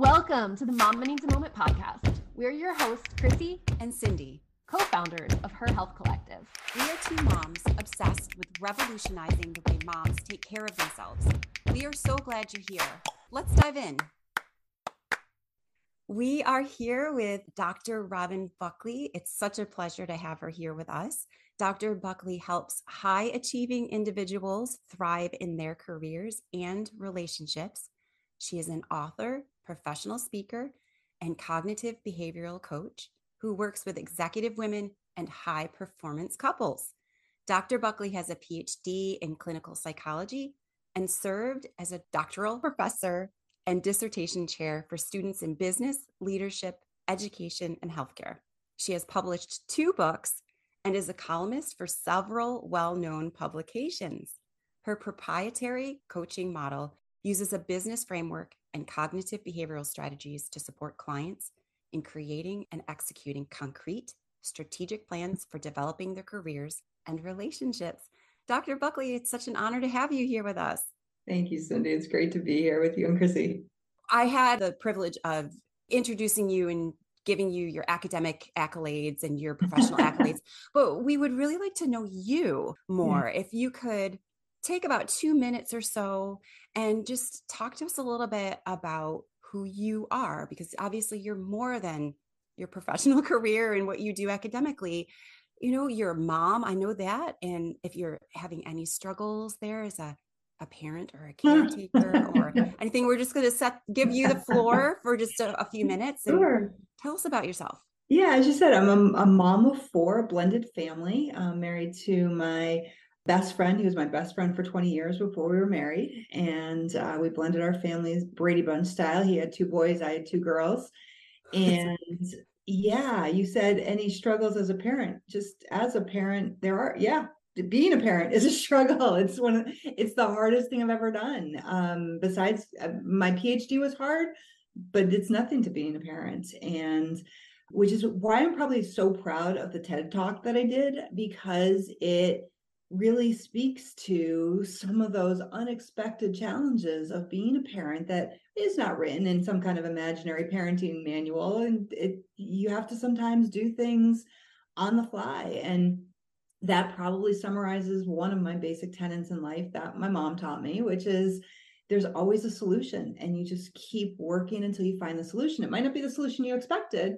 Welcome to the Mama Needs a Moment podcast. We're your hosts, Chrissy and Cindy, co founders of Her Health Collective. We are two moms obsessed with revolutionizing the way moms take care of themselves. We are so glad you're here. Let's dive in. We are here with Dr. Robin Buckley. It's such a pleasure to have her here with us. Dr. Buckley helps high achieving individuals thrive in their careers and relationships. She is an author, professional speaker, and cognitive behavioral coach who works with executive women and high performance couples. Dr. Buckley has a PhD in clinical psychology and served as a doctoral professor and dissertation chair for students in business, leadership, education, and healthcare. She has published two books and is a columnist for several well known publications. Her proprietary coaching model uses a business framework and cognitive behavioral strategies to support clients in creating and executing concrete, strategic plans for developing their careers and relationships. Dr. Buckley, it's such an honor to have you here with us. Thank you, Cindy. It's great to be here with you and Chrissy. I had the privilege of introducing you and giving you your academic accolades and your professional accolades, but we would really like to know you more. Yeah. If you could take about two minutes or so and just talk to us a little bit about who you are, because obviously you're more than your professional career and what you do academically. You know, your mom, I know that. And if you're having any struggles there as a, a parent or a caretaker or anything, we're just going to set give you the floor for just a, a few minutes. And sure. Tell us about yourself. Yeah, as you said, I'm a, a mom of four, a blended family, I'm married to my best friend. He was my best friend for 20 years before we were married. And uh, we blended our families Brady Bunch style. He had two boys, I had two girls. And yeah, you said any struggles as a parent. Just as a parent, there are, yeah, being a parent is a struggle. It's one of, it's the hardest thing I've ever done. Um, besides, uh, my PhD was hard, but it's nothing to being a parent. And which is why I'm probably so proud of the TED talk that I did because it really speaks to some of those unexpected challenges of being a parent that is not written in some kind of imaginary parenting manual and it you have to sometimes do things on the fly and that probably summarizes one of my basic tenets in life that my mom taught me which is there's always a solution and you just keep working until you find the solution. It might not be the solution you expected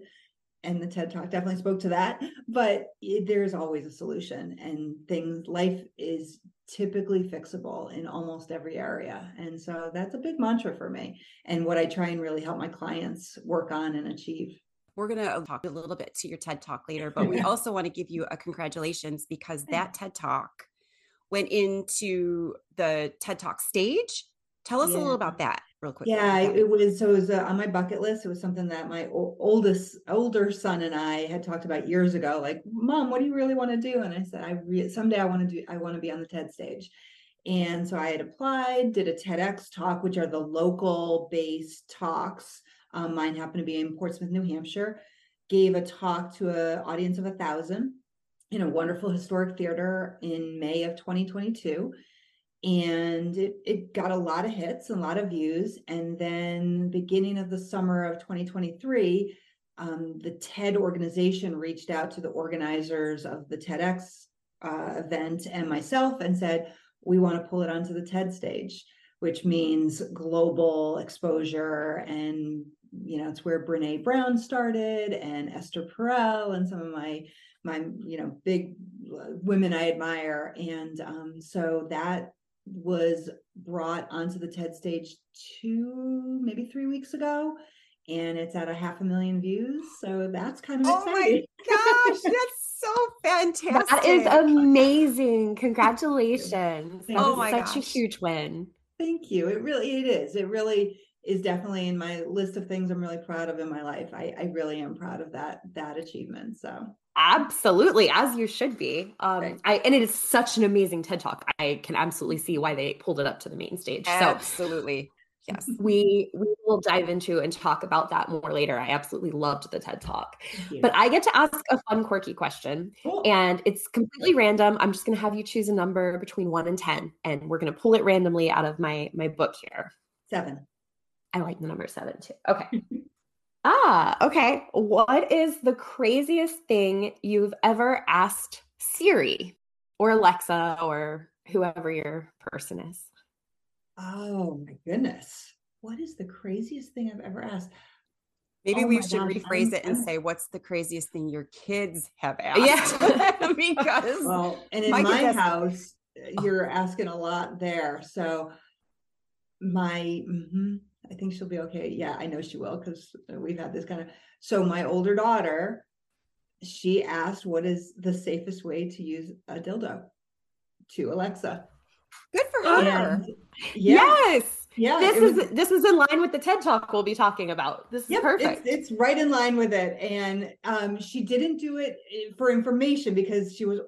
and the TED Talk definitely spoke to that. But it, there's always a solution, and things, life is typically fixable in almost every area. And so that's a big mantra for me, and what I try and really help my clients work on and achieve. We're going to uh, talk a little bit to your TED Talk later, but we also want to give you a congratulations because that TED Talk went into the TED Talk stage. Tell us yeah. a little about that real quick. Yeah, it was so it was uh, on my bucket list. It was something that my o- oldest older son and I had talked about years ago. Like, mom, what do you really want to do? And I said, I re- someday I want to do. I want to be on the TED stage. And so I had applied, did a TEDx talk, which are the local based talks. Um, mine happened to be in Portsmouth, New Hampshire. Gave a talk to an audience of a thousand in a wonderful historic theater in May of 2022 and it, it got a lot of hits and a lot of views. And then beginning of the summer of 2023 um, the ted organization reached out to the organizers of the tedx uh, event and myself and said we want to pull it onto the ted stage which means global exposure and you know it's where brene brown started and esther perel and some of my my you know big uh, women i admire. And um, so that was brought onto the TED stage two, maybe three weeks ago, and it's at a half a million views. So that's kind of oh exciting. my gosh, that's so fantastic! That is amazing! Congratulations! oh my such gosh. a huge win. Thank you. It really it is. It really is definitely in my list of things I'm really proud of in my life. I, I really am proud of that that achievement. So Absolutely, as you should be. Um, right. I and it is such an amazing TED Talk. I can absolutely see why they pulled it up to the main stage. So absolutely. So yes, we we will dive into and talk about that more later. I absolutely loved the TED Talk. But I get to ask a fun, quirky question, cool. and it's completely random. I'm just going to have you choose a number between one and ten, and we're going to pull it randomly out of my my book here. Seven. I like the number seven too. Okay. ah, okay. What is the craziest thing you've ever asked Siri or Alexa or whoever your person is? Oh my goodness. What is the craziest thing I've ever asked? Maybe oh we should gosh, rephrase I'm, it and I'm, say, "What's the craziest thing your kids have asked?" Yeah, because well, and in my, my house, you're asking a lot there. So my, mm-hmm, I think she'll be okay. Yeah, I know she will because we've had this kind of. So my older daughter, she asked, "What is the safest way to use a dildo?" To Alexa. Good for her. And, yeah, yes yeah this is was, this is in line with the ted talk we'll be talking about this is yep, perfect it's, it's, right in line with it and um, she didn't do it eh, for information because she was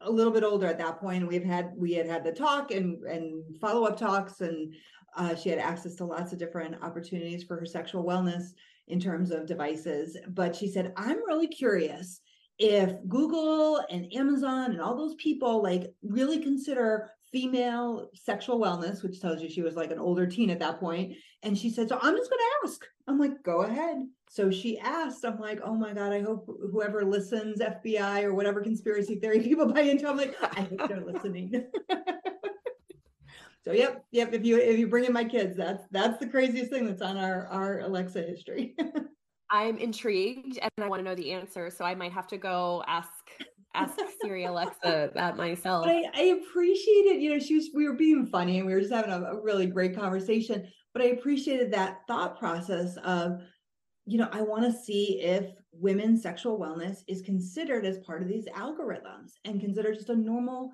a little bit older at that point we've had we had had the talk and and follow-up talks and uh, she had access to lots of different opportunities for her sexual wellness in terms of devices but she said i'm really curious if google and amazon and all those people like really consider female sexual wellness, which tells you she was like an older teen at that point. And she said, So I'm just going to ask. I'm like, Go ahead. So she asked, I'm like, Oh my God, I hope whoever listens, FBI or whatever conspiracy theory people buy into, I'm like, I hope they're listening. so yep, yep. If you if you bring in my kids, that's that's the craziest thing that's on our our Alexa history. I'm intrigued and I want to know the answer. So I might have to go ask ask Siri Alexa that myself. But I, I appreciated, you know, she was we were being funny and we were just having a, a really great conversation. But I appreciated that thought process of, you know, I want to see if women's sexual wellness is considered as part of these algorithms and considered just a normal,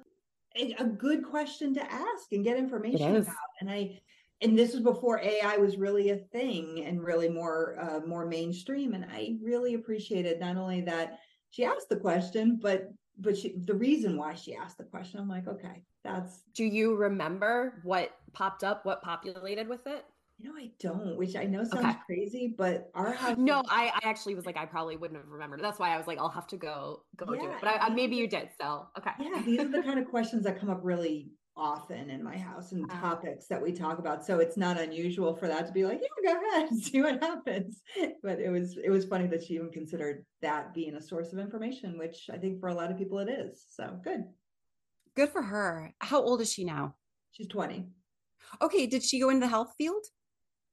a, good question to ask and get information about. And I and this was before AI was really a thing and really more uh, more mainstream. And I really appreciated not only that she asked the question, but but she the reason why she asked the question, I'm like, okay, that's. Do you remember what popped up? What populated with it? You know, I don't, which I know sounds okay. crazy, but our house. No, I, I actually was like, I probably wouldn't have remembered. That's why I was like, I'll have to go go yeah, do it. But I, I, maybe you did. So okay. Yeah, these are the kind of questions that come up really often in my house and uh-huh. topics that we talk about so it's not unusual for that to be like yeah go ahead see what happens but it was it was funny that she even considered that being a source of information which i think for a lot of people it is so good good for her how old is she now she's 20 okay did she go into the health field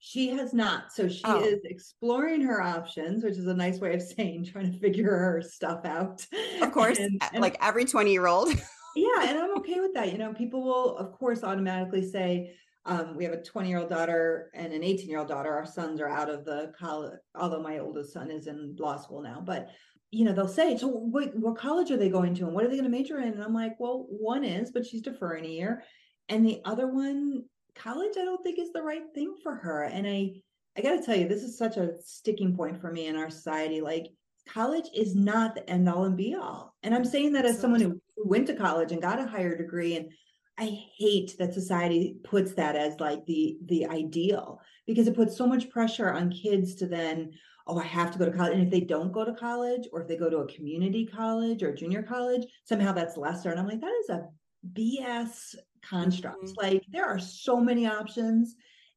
she has not. So she oh. is exploring her options which is a nice way of saying trying to figure her stuff out. Of course and, and like every 20 year old yeah and i'm okay with that you know people will of course automatically say um, we have a 20 year old daughter and an 18 year old daughter. Our sons are out of the college although my oldest son is in law school now but you know they'll say so what, what college are they going to and what are they going to major in? And i'm like well one is but she's deferring a year. And the other one college i don't think is the right thing for her. And i i got to tell you this is such a sticking point for me in our society. Like college is not the end all and be all. And I'm saying that as someone who went to college and got a higher degree and I hate that society puts that as like the the ideal because it puts so much pressure on kids to then oh I have to go to college. And if they don't go to college or if they go to a community college or junior college somehow that's lesser. And I'm like that is a BS construct mm-hmm. like there are so many options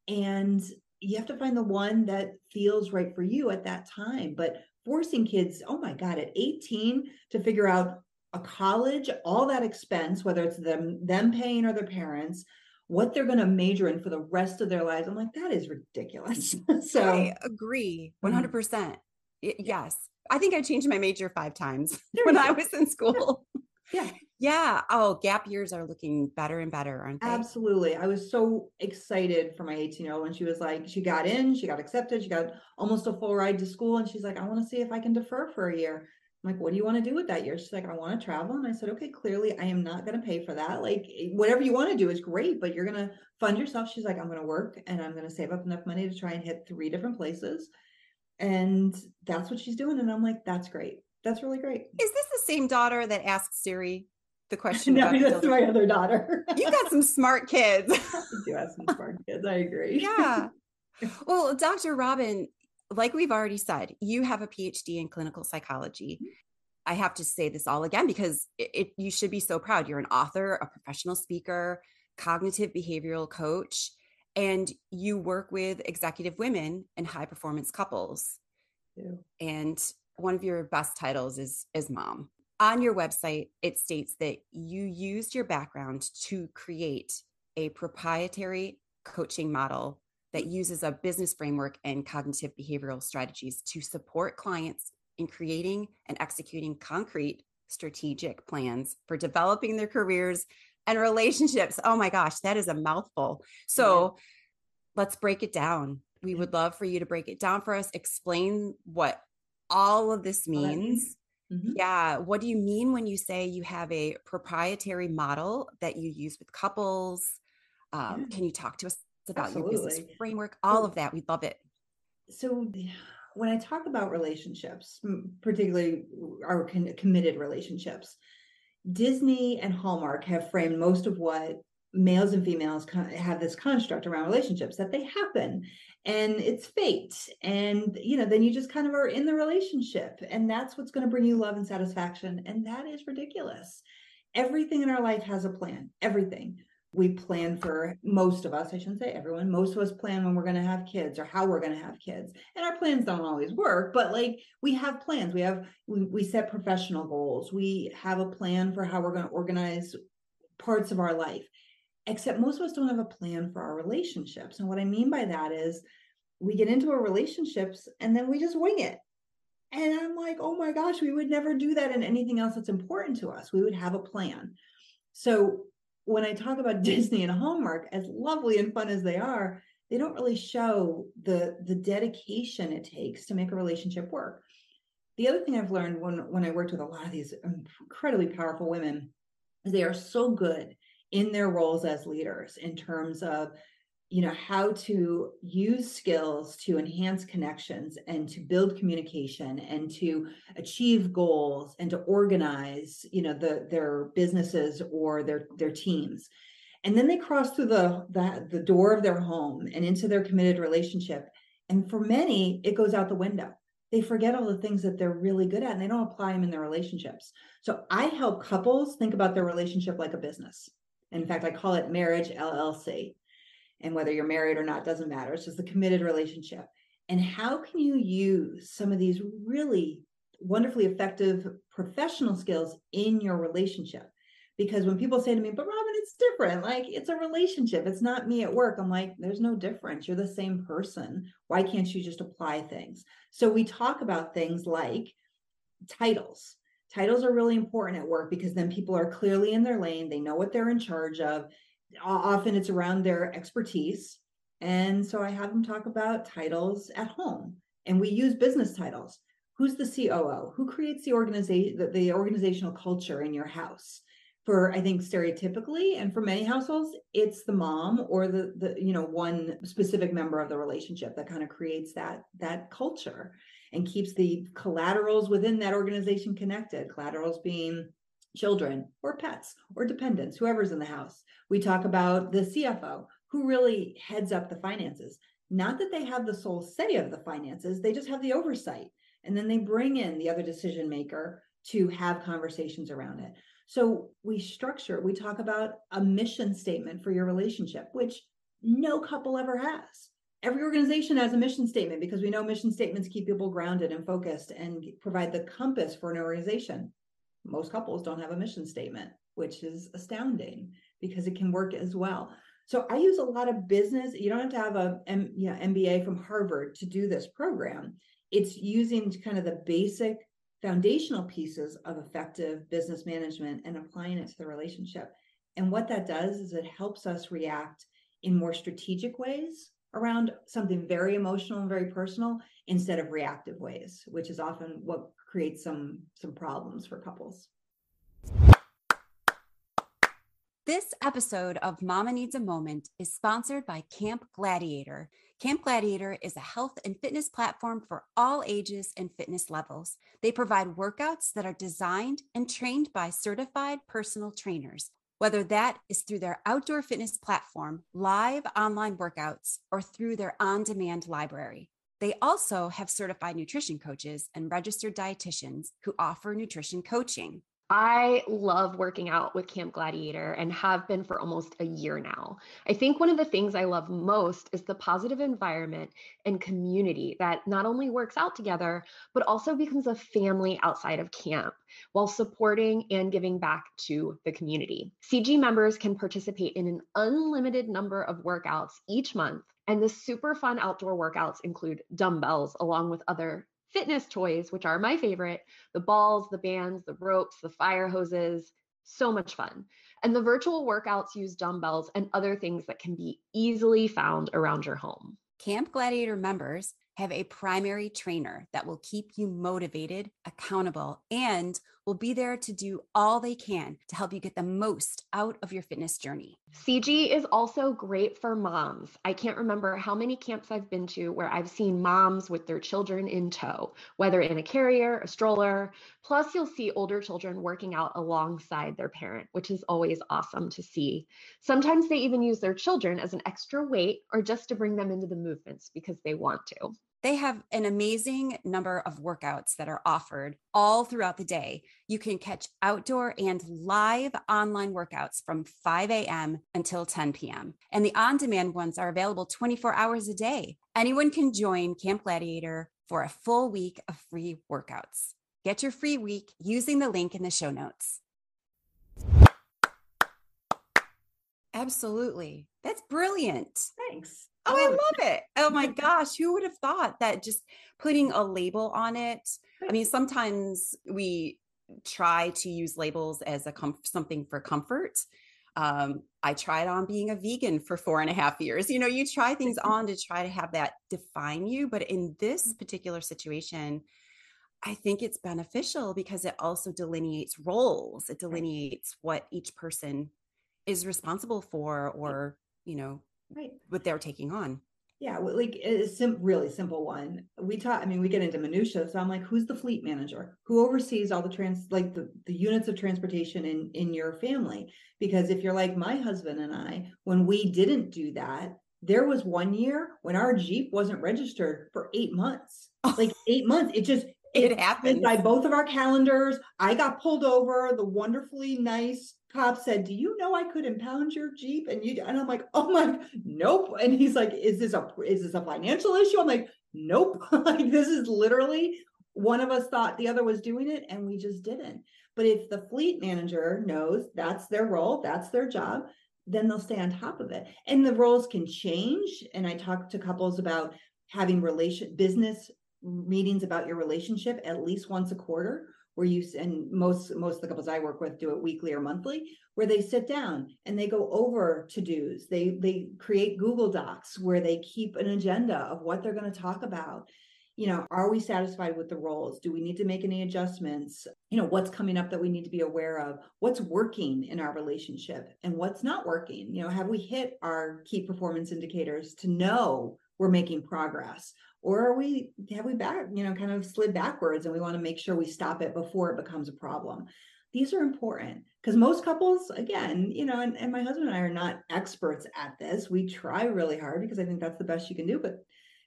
and you have to find the one that feels right for you at that time but forcing kids, oh my God, at 18 to figure out a college, all that expense, whether it's them them paying or their parents, what they're going to major in for the rest of their lives. I'm like, that is ridiculous. so I agree 100%. percent mm-hmm. Yes. I think I changed my major five times when I was in school. Yeah. Yeah. Oh, gap years are looking better and better, aren't they? Absolutely. I was so excited for my 18 year old when she was like, she got in, she got accepted, she got almost a full ride to school. And she's like, I want to see if I can defer for a year. I'm like, what do you want to do with that year? She's like, I want to travel. And I said, okay, clearly I am not going to pay for that. Like, eh, whatever you want to do is great, but you're going to fund yourself. She's like, I'm going to work and I'm going to save up enough money to try and hit three different places. And that's what she's doing. And I'm like, that's great. That's really great. Is this the same daughter that asked Siri the question. no, that's my other daughter. you got some smart kids. I do have some smart kids. I agree. Yeah. Well, Dr. Robin, like we've already said, you have a PhD in clinical psychology. I have to say this all again because it, it, you should be so proud. You're an author, a professional speaker, cognitive behavioral coach, and you work with executive women and high performance couples. Yeah. And one of your best titles is is mom. On your website, it states that you used your background to create a proprietary coaching model that uses a business framework and cognitive behavioral strategies to support clients in creating and executing concrete strategic plans for developing their careers and relationships. Oh my gosh, that is a mouthful. So yeah. let's break it down. We would love for you to break it down for us, explain what all of this means. Mm-hmm. Yeah. What do you mean when you say you have a proprietary model that you use with couples? Um, yeah. Can you talk to us about Absolutely. your business framework? All of that. We'd love it. So, when I talk about relationships, particularly our committed relationships, Disney and Hallmark have framed most of what males and females have this construct around relationships that they happen and it's fate. And you know then you just kind of are in the relationship and that's what's going to bring you love and satisfaction and that is ridiculous. Everything in our life has a plan everything. We plan for most of us i shouldn't say everyone most of us plan when we're going to have kids or how we're going to have kids. And our plans don't always work but like we have plans. We have we, we set professional goals. We have a plan for how we're going to organize parts of our life except most of us don't have a plan for our relationships. And what i mean by that is we get into our relationships and then we just wing it. And i'm like oh my gosh we would never do that in anything else that's important to us. We would have a plan. So when I talk about Disney and Hallmark, as lovely and fun as they are, they don't really show the the dedication it takes to make a relationship work. The other thing I've learned when when I worked with a lot of these incredibly powerful women is they are so good in their roles as leaders in terms of you know how to use skills to enhance connections and to build communication and to achieve goals and to organize you know the their businesses or their their teams. And then they cross through the, the the door of their home and into their committed relationship. And for many it goes out the window. They forget all the things that they're really good at and they don't apply them in their relationships. So i help couples think about their relationship like a business in fact i call it marriage llc and whether you're married or not doesn't matter. It's just a committed relationship. And how can you use some of these really wonderfully effective professional skills in your relationship? Because when people say to me, but Robin, it's different, like it's a relationship, it's not me at work. I'm like, there's no difference. You're the same person. Why can't you just apply things? So we talk about things like titles. Titles are really important at work because then people are clearly in their lane, they know what they're in charge of often it's around their expertise. And so I have them talk about titles at home. And we use business titles. Who's the COO? Who creates the organization the, the organizational culture in your house? For I think stereotypically and for many households, it's the mom or the the you know one specific member of the relationship that kind of creates that that culture and keeps the collaterals within that organization connected. Collaterals being children or pets or dependents, whoever's in the house. We talk about the CFO who really heads up the finances. Not that they have the sole say of the finances, they just have the oversight. And then they bring in the other decision maker to have conversations around it. So we structure, we talk about a mission statement for your relationship, which no couple ever has. Every organization has a mission statement because we know mission statements keep people grounded and focused and provide the compass for an organization most couples don't have a mission statement, which is astounding because it can work as well. So I use a lot of business. You don't have to have a M, you know, MBA from Harvard to do this program. It's using kind of the basic foundational pieces of effective business management and applying it to the relationship. And what that does is it helps us react in more strategic ways around something very emotional and very personal instead of reactive ways, which is often what creates some some problems for couples. This episode of Mama Needs a Moment is sponsored by Camp Gladiator. Camp Gladiator is a health and fitness platform for all ages and fitness levels. They provide workouts that are designed and trained by certified personal trainers, whether that is through their outdoor fitness platform, live online workouts, or through their on demand library. They also have certified nutrition coaches and registered dietitians who offer nutrition coaching. I love working out with Camp Gladiator and have been for almost a year now. I think one of the things I love most is the positive environment and community that not only works out together, but also becomes a family outside of camp while supporting and giving back to the community. CG members can participate in an unlimited number of workouts each month. And the super fun outdoor workouts include dumbbells along with other fitness toys, which are my favorite the balls, the bands, the ropes, the fire hoses. So much fun. And the virtual workouts use dumbbells and other things that can be easily found around your home. Camp Gladiator members have a primary trainer that will keep you motivated, accountable, and will be there to do all they can to help you get the most out of your fitness journey. CG is also great for moms. I can't remember how many camps I've been to where I've seen moms with their children in tow, whether in a carrier, a stroller. Plus, you'll see older children working out alongside their parent, which is always awesome to see. Sometimes they even use their children as an extra weight or just to bring them into the movements because they want to. They have an amazing number of workouts that are offered all throughout the day. You can catch outdoor and live online workouts from 5 a.m. until 10 p.m. And the on demand ones are available 24 hours a day. Anyone can join Camp Gladiator for a full week of free workouts. Get your free week using the link in the show notes. Absolutely. That's brilliant. Thanks. Oh, I love it. Oh my gosh, who would have thought that just putting a label on it? I mean, sometimes we try to use labels as a com- something for comfort. Um, I tried on being a vegan for four and a half years. You know, you try things on to try to have that define you. But in this mm. particular situation, I think it's beneficial because it also delineates roles. It delineates what each person is responsible for or, you know, right. what they're taking on. Yeah like a sim- really simple one. We talk i mean we get into minutia so i'm like who's the fleet manager? Who oversees all the trans like the, the units of transportation in in your family? Because if you're like my husband and i when we didn't do that there was one year when our jeep wasn't registered for eight months. Like eight months it just it, it happened by both of our calendars. I got pulled over the wonderfully nice cop said, "Do you know I could impound your Jeep?" And you and I'm like, "Oh my, nope." And he's like, "Is this a is this a financial issue?" I'm like, "Nope." like this is literally one of us thought the other was doing it, and we just didn't. But if the fleet manager knows that's their role, that's their job, then they'll stay on top of it. And the roles can change. And I talk to couples about having relation business meetings about your relationship at least once a quarter where you and most most of the couples I work with do it weekly or monthly, where they sit down and they go over to dos. They they create Google Docs where they keep an agenda of what they're going to talk about. You know, are we satisfied with the roles? Do we need to make any adjustments? You know, what's coming up that we need to be aware of? What's working in our relationship and what's not working? You know, have we hit our key performance indicators to know we're making progress? Or are we have we back you know kind of slid backwards and we want to make sure we stop it before it becomes a problem? These are important because most couples again you know and, and my husband and i are not experts at this. We try really hard because i think that's the best you can do but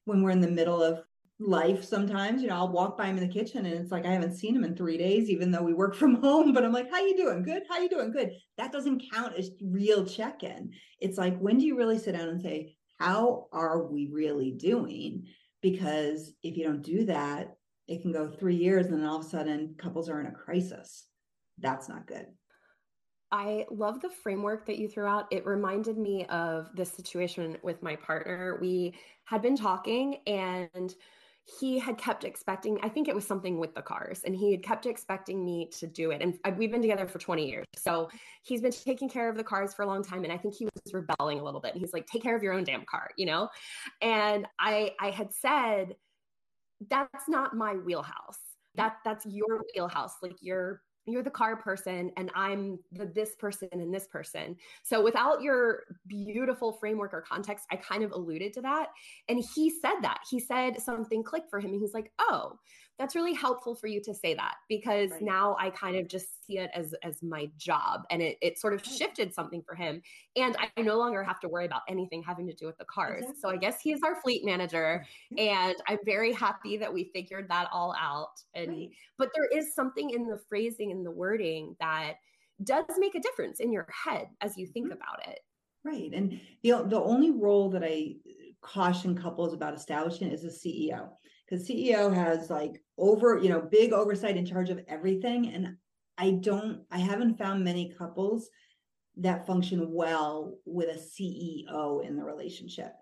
when we're in the middle of life sometimes you know i'll walk by him in the kitchen and it's like i haven't seen him in three days even though we work from home but i'm like how you doing? Good? How you doing? Good. That doesn't count as real check-in. It's like when do you really sit down and say how are we really doing because if you don't do that, it can go three years and then all of a sudden couples are in a crisis. That's not good. I love the framework that you threw out. It reminded me of this situation with my partner. We had been talking and he had kept expecting i think it was something with the cars and he had kept expecting me to do it. And uh, we've been together for 20 years so he's been taking care of the cars for a long time and i think he was rebelling a little bit. And he's like take care of your own damn car you know? And i i had said that's not my wheelhouse. That that's your wheelhouse. Like you're you're the car person and I'm the this person and this person. So without your beautiful framework or context, I kind of alluded to that. And he said that. He said something clicked for him and he's like, "Oh, that's really helpful for you to say that because right. now I kind of just see it as as my job and it, it sort of shifted something for him and I no longer have to worry about anything having to do with the cars. Exactly. So I guess he is our fleet manager and I'm very happy that we figured that all out and right. but there is something in the phrasing and the wording that does make a difference in your head as you think mm-hmm. about it. Right. And the, the only role that I caution couples about establishing is a CEO because CEO has like over, you know, big oversight in charge of everything. And I don't, I haven't found many couples that function well with a CEO in the relationship.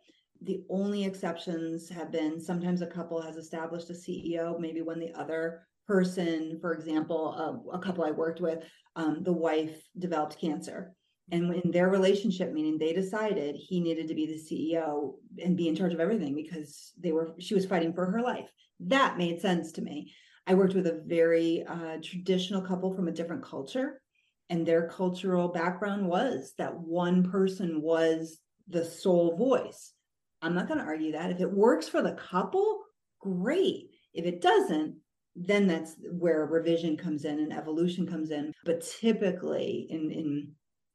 The only exceptions have been sometimes a couple has established a CEO, maybe when the other person, for example, uh, a couple I worked with, um, the wife developed cancer. And in their relationship, meaning they decided he needed to be the CEO and be in charge of everything because they were she was fighting for her life. That made sense to me. I worked with a very uh, traditional couple from a different culture, and their cultural background was that one person was the sole voice. I'm not going to argue that. If it works for the couple, great. If it doesn't, then that's where revision comes in and evolution comes in. But typically, in in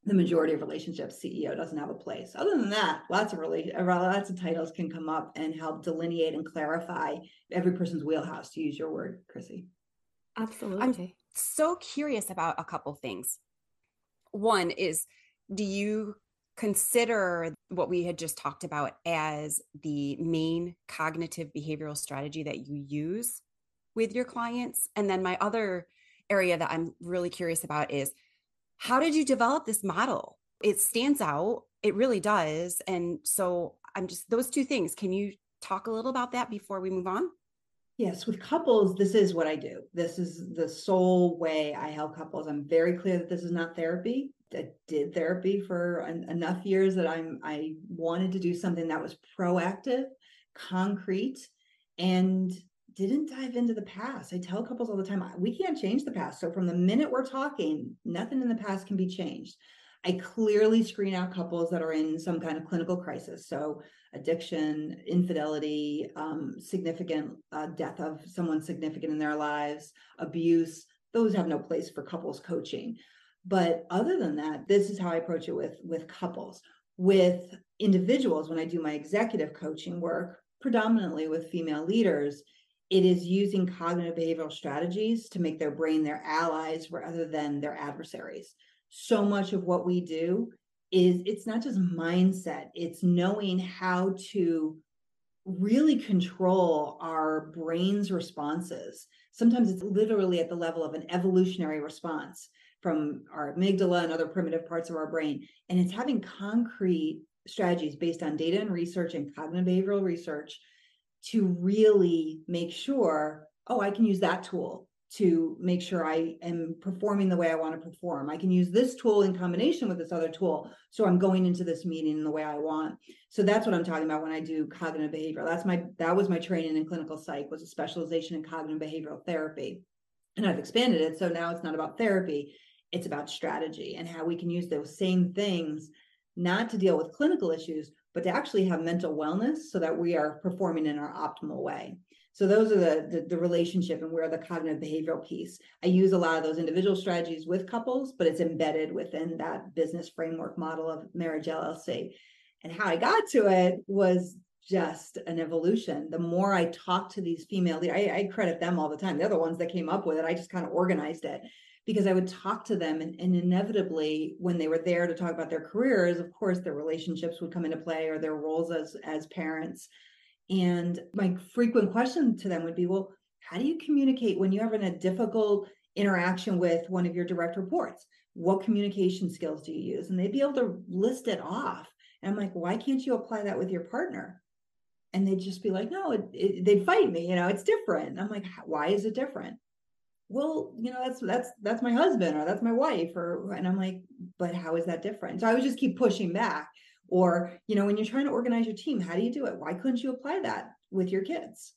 the majority of relationships, CEO doesn't have a place. Other than that, lots of really uh, lots of titles can come up and help delineate and clarify every person's wheelhouse. To use your word, Chrissy. Absolutely. I'm so curious about a couple things. One is, do you consider what we had just talked about as the main cognitive behavioral strategy that you use with your clients? And then my other area that I'm really curious about is how did you develop this model? It stands out. It really does. And so I'm just those two things. Can you talk a little about that before we move on? Yes, with couples, this is what I do. This is the sole way I help couples. I'm very clear that this is not therapy. I did therapy for an, enough years that I'm I wanted to do something that was proactive, concrete, and didn't dive into the past. I tell couples all the time, we can't change the past. So from the minute we're talking, nothing in the past can be changed. I clearly screen out couples that are in some kind of clinical crisis. So addiction, infidelity, um, significant uh, death of someone significant in their lives, abuse. Those have no place for couples coaching. But other than that, this is how I approach it with with couples. With individuals, when I do my executive coaching work, predominantly with female leaders, it is using cognitive behavioral strategies to make their brain their allies rather than their adversaries. So much of what we do is it's not just mindset, it's knowing how to really control our brain's responses. Sometimes it's literally at the level of an evolutionary response from our amygdala and other primitive parts of our brain. And it's having concrete strategies based on data and research and cognitive behavioral research to really make sure, oh, I can use that tool to make sure I am performing the way I want to perform. I can use this tool in combination with this other tool. So I'm going into this meeting in the way I want. So that's what I'm talking about when I do cognitive behavioral. That's my that was my training in clinical psych was a specialization in cognitive behavioral therapy. And I've expanded it. So now it's not about therapy, it's about strategy and how we can use those same things not to deal with clinical issues, but to actually have mental wellness so that we are performing in our optimal way. So those are the, the, the relationship and where the cognitive behavioral piece. I use a lot of those individual strategies with couples, but it's embedded within that business framework model of marriage LLC. And how I got to it was just an evolution. The more I talk to these female, I, I credit them all the time. They're the ones that came up with it. I just kind of organized it because I would talk to them and, and, inevitably when they were there to talk about their careers, of course their relationships would come into play or their roles as as parents. And my frequent question to them would be, well, how do you communicate when you're having a difficult interaction with one of your direct reports? What communication skills do you use? And they'd be able to list it off. And I'm like, why can't you apply that with your partner? And they'd just be like, no, it, it, they'd fight me. You know, it's different. And I'm like, why is it different? Well you know that's that's that's my husband or that's my wife or and i'm like but how is that different? So i would just keep pushing back. Or you know when you're trying to organize your team how do you do it? Why couldn't you apply that with your kids?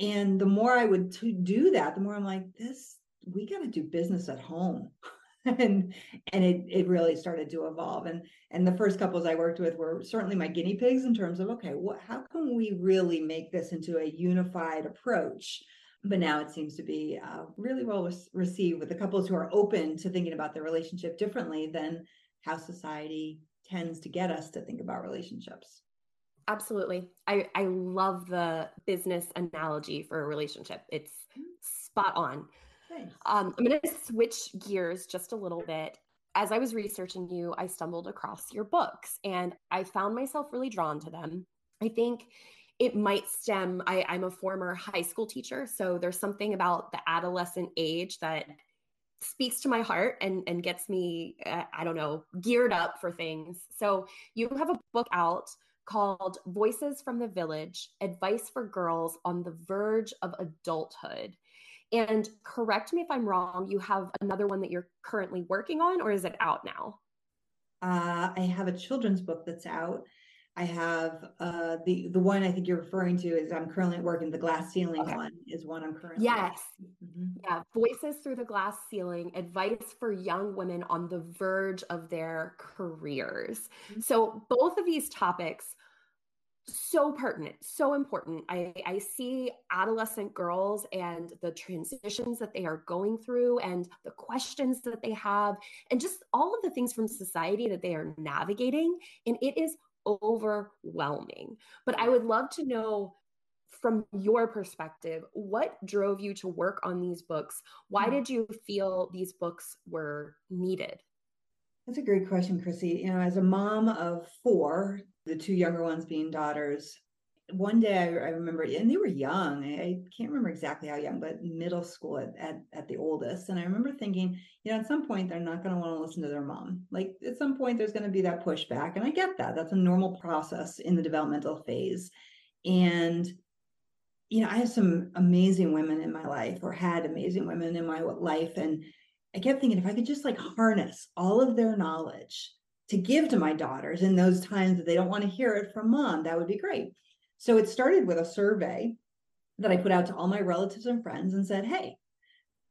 And the more i would do that the more i'm like this we got to do business at home. And and it it really started to evolve. And and the first couples i worked with were certainly my guinea pigs in terms of okay what how can we really make this into a unified approach but now it seems to be uh, really well received with the couples who are open to thinking about their relationship differently than how society tends to get us to think about relationships. Absolutely. I i love the business analogy for a relationship. It's spot on. Um, I'm going to switch gears just a little bit. As I was researching you, I stumbled across your books and I found myself really drawn to them. I think it might stem, I, I'm a former high school teacher. So there's something about the adolescent age that speaks to my heart and and gets me uh, i don't know geared up for things so you have a book out called Voices from the Village Advice for Girls on the Verge of Adulthood. And correct me if I'm wrong, you have another one that you're currently working on, or is it out now? Uh, I have a children's book that's out. I have uh, the the one I think you're referring to is I'm currently working the glass ceiling okay. one is one I'm currently yes mm-hmm. yeah voices through the glass ceiling advice for young women on the verge of their careers. Mm-hmm. So both of these topics so pertinent, so important. I, I see adolescent girls and the transitions that they are going through and the questions that they have, and just all of the things from society that they are navigating. And it is overwhelming. But I would love to know from your perspective, what drove you to work on these books? Why hmm. did you feel these books were needed? That's a great question, Chrissy. You know, as a mom of four, the two younger ones being daughters, one day I, I remember, and they were young. I, I, can't remember exactly how young, but middle school at, at, at the oldest. And I remember thinking, you know, at some point they're not going to want to listen to their mom. Like at some point there's going to be that pushback. And I get that. That's a normal process in the developmental phase. And you know, I have some amazing women in my life or had amazing women in my life. And I kept thinking if I could just like harness all of their knowledge to give to my daughters in those times that they don't want to hear it from mom, that would be great. So it started with a survey that I put out to all my relatives and friends and said, Hey,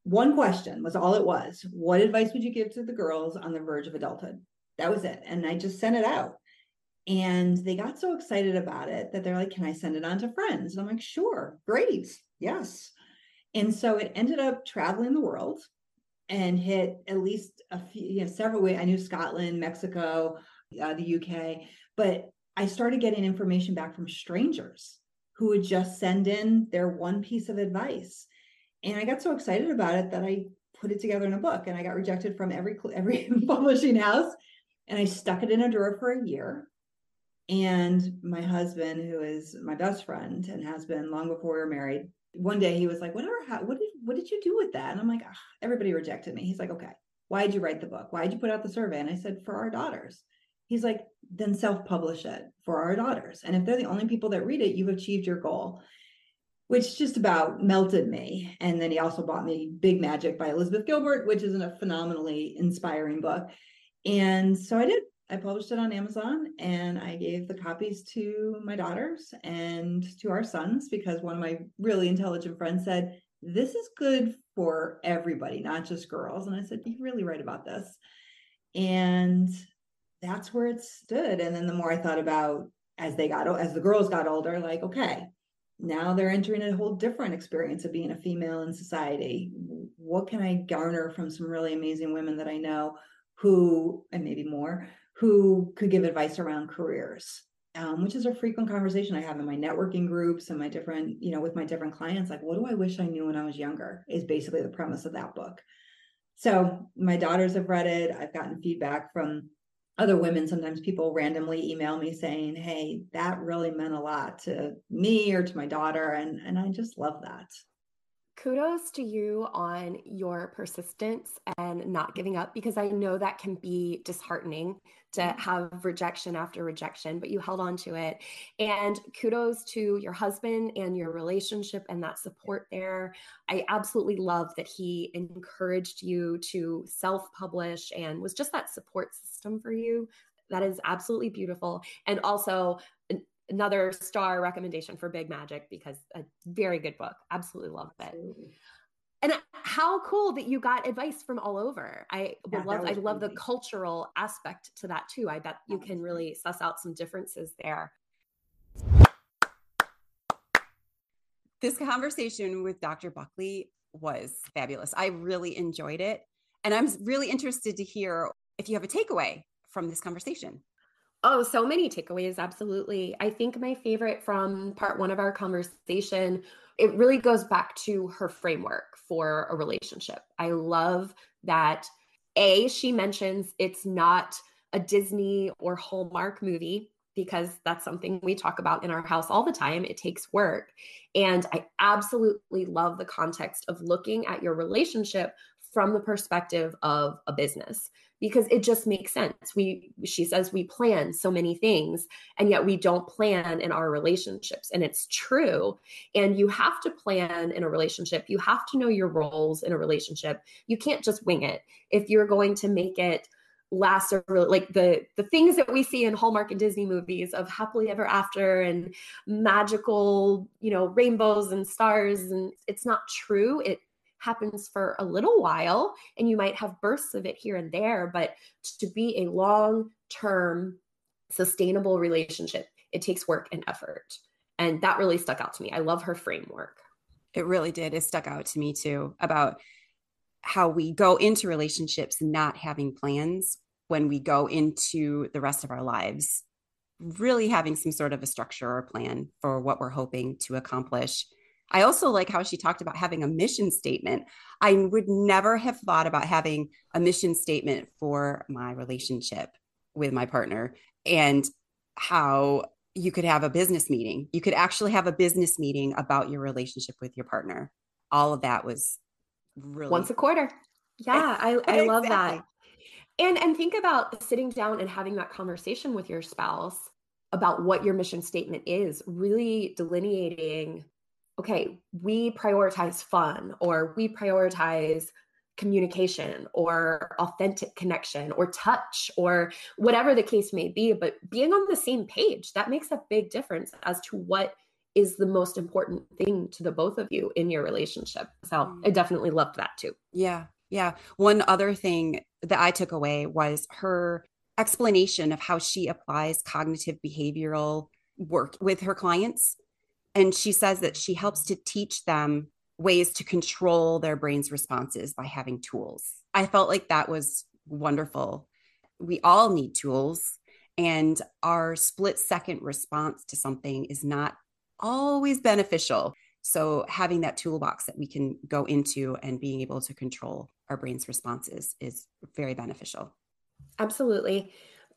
one question was all it was. What advice would you give to the girls on the verge of adulthood? That was it. And I just sent it out. And they got so excited about it that they're like, Can I send it on to friends? And I'm like, Sure, great, yes. And so it ended up traveling the world and hit at least a few, you know, several ways. I knew Scotland, Mexico, uh, the UK, but I started getting information back from strangers who would just send in their one piece of advice. And I got so excited about it that I put it together in a book and I got rejected from every every publishing house and I stuck it in a drawer for a year. And my husband, who is my best friend and has been long before we were married, one day he was like, "Whatever, what did what did you do with that?" And I'm like, "Everybody rejected me." He's like, "Okay, why did you write the book? Why did you put out the survey?" And I said, "For our daughters." He's like, "Then self-publish it for our daughters, and if they're the only people that read it, you've achieved your goal." Which just about melted me. And then he also bought me Big Magic by Elizabeth Gilbert, which is a phenomenally inspiring book. And so I did. I published it on Amazon and I gave the copies to my daughters and to our sons because one of my really intelligent friends said, This is good for everybody, not just girls. And I said, You're really right about this. And that's where it stood. And then the more I thought about as they got as the girls got older, like, okay, now they're entering a whole different experience of being a female in society. What can I garner from some really amazing women that I know who, and maybe more, who could give advice around careers um, which is a frequent conversation I have in my networking groups and my different, you know, with my different clients. Like, what do I wish I knew when I was younger? Is basically the premise of that book. So my daughters have read it. I've gotten feedback from other women. Sometimes people randomly email me saying, "Hey, that really meant a lot to me or to my daughter," and and I just love that kudos to you on your persistence and not giving up because I know that can be disheartening to mm-hmm. have rejection after rejection, but you held on to it. And kudos to your husband and your relationship and that support there. I absolutely love that he encouraged you to self publish and was just that support system for you. That is absolutely beautiful. And also, another star recommendation for Big Magic because a very good book. Absolutely love it. And how cool that you got advice from all over. I yeah, love I love the cultural aspect to that too. I bet you can really suss out some differences there. This conversation with Dr. Buckley was fabulous. I really enjoyed it. And I'm really interested to hear if you have a takeaway from this conversation. Oh, so many takeaways. Absolutely. I think my favorite from part one of our conversation, it really goes back to her framework for a relationship. I love that A, she mentions it's not a Disney or Hallmark movie because that's something we talk about in our house all the time. It takes work. And I absolutely love the context of looking at your relationship from the perspective of a business because it just makes sense. We she says we plan so many things and yet we don't plan in our relationships and it's true. And you have to plan in a relationship. You have to know your roles in a relationship. You can't just wing it. If you're going to make it last or like the the things that we see in Hallmark and Disney movies of happily ever after and magical, you know, rainbows and stars and it's not true. It happens for a little while and you might have bursts of it here and there, but to be a long term sustainable relationship, it takes work and effort. And that really stuck out to me. I love her framework. It really did. It stuck out to me too about how we go into relationships not having plans when we go into the rest of our lives, really having some sort of a structure or plan for what we're hoping to accomplish I also like how she talked about having a mission statement. I would never have thought about having a mission statement for my relationship with my partner and how you could have a business meeting. You could actually have a business meeting about your relationship with your partner. All of that was really once a quarter. Yeah, I, I love that. And and think about sitting down and having that conversation with your spouse about what your mission statement is, really delineating okay, we prioritize fun or we prioritize communication or authentic connection or touch or whatever the case may be but being on the same page that makes a big difference as to what is the most important thing to the both of you in your relationship. So i mm. definitely loved that too. Yeah yeah. One other thing that i took away was her explanation of how she applies cognitive behavioral work with her clients and she says that she helps to teach them ways to control their brain's responses by having tools. I felt like that was wonderful. We all need tools, and our split second response to something is not always beneficial. So, having that toolbox that we can go into and being able to control our brain's responses is very beneficial. Absolutely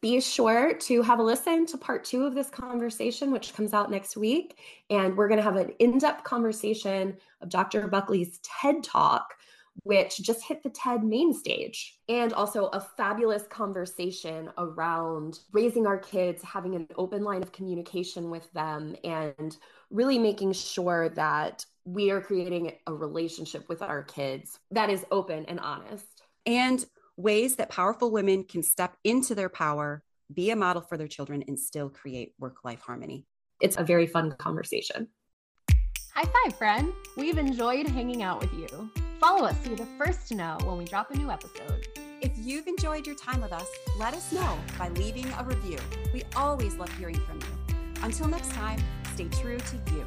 be sure to have a listen to part two of this conversation, which comes out next week. And we're going to have an in depth conversation of Dr. Buckley's TED Talk, which just hit the TED main stage, and also a fabulous conversation around raising our kids, having an open line of communication with them, and really making sure that we are creating a relationship with our kids that is open and honest. And ways that powerful women can step into their power, be a model for their children, and still create work life harmony. It's a very fun conversation. High five, friend. We've enjoyed hanging out with you. Follow us so you're the first to know when we drop a new episode. If you've enjoyed your time with us, let us know by leaving a review. We always love hearing from you. Until next time, stay true to you.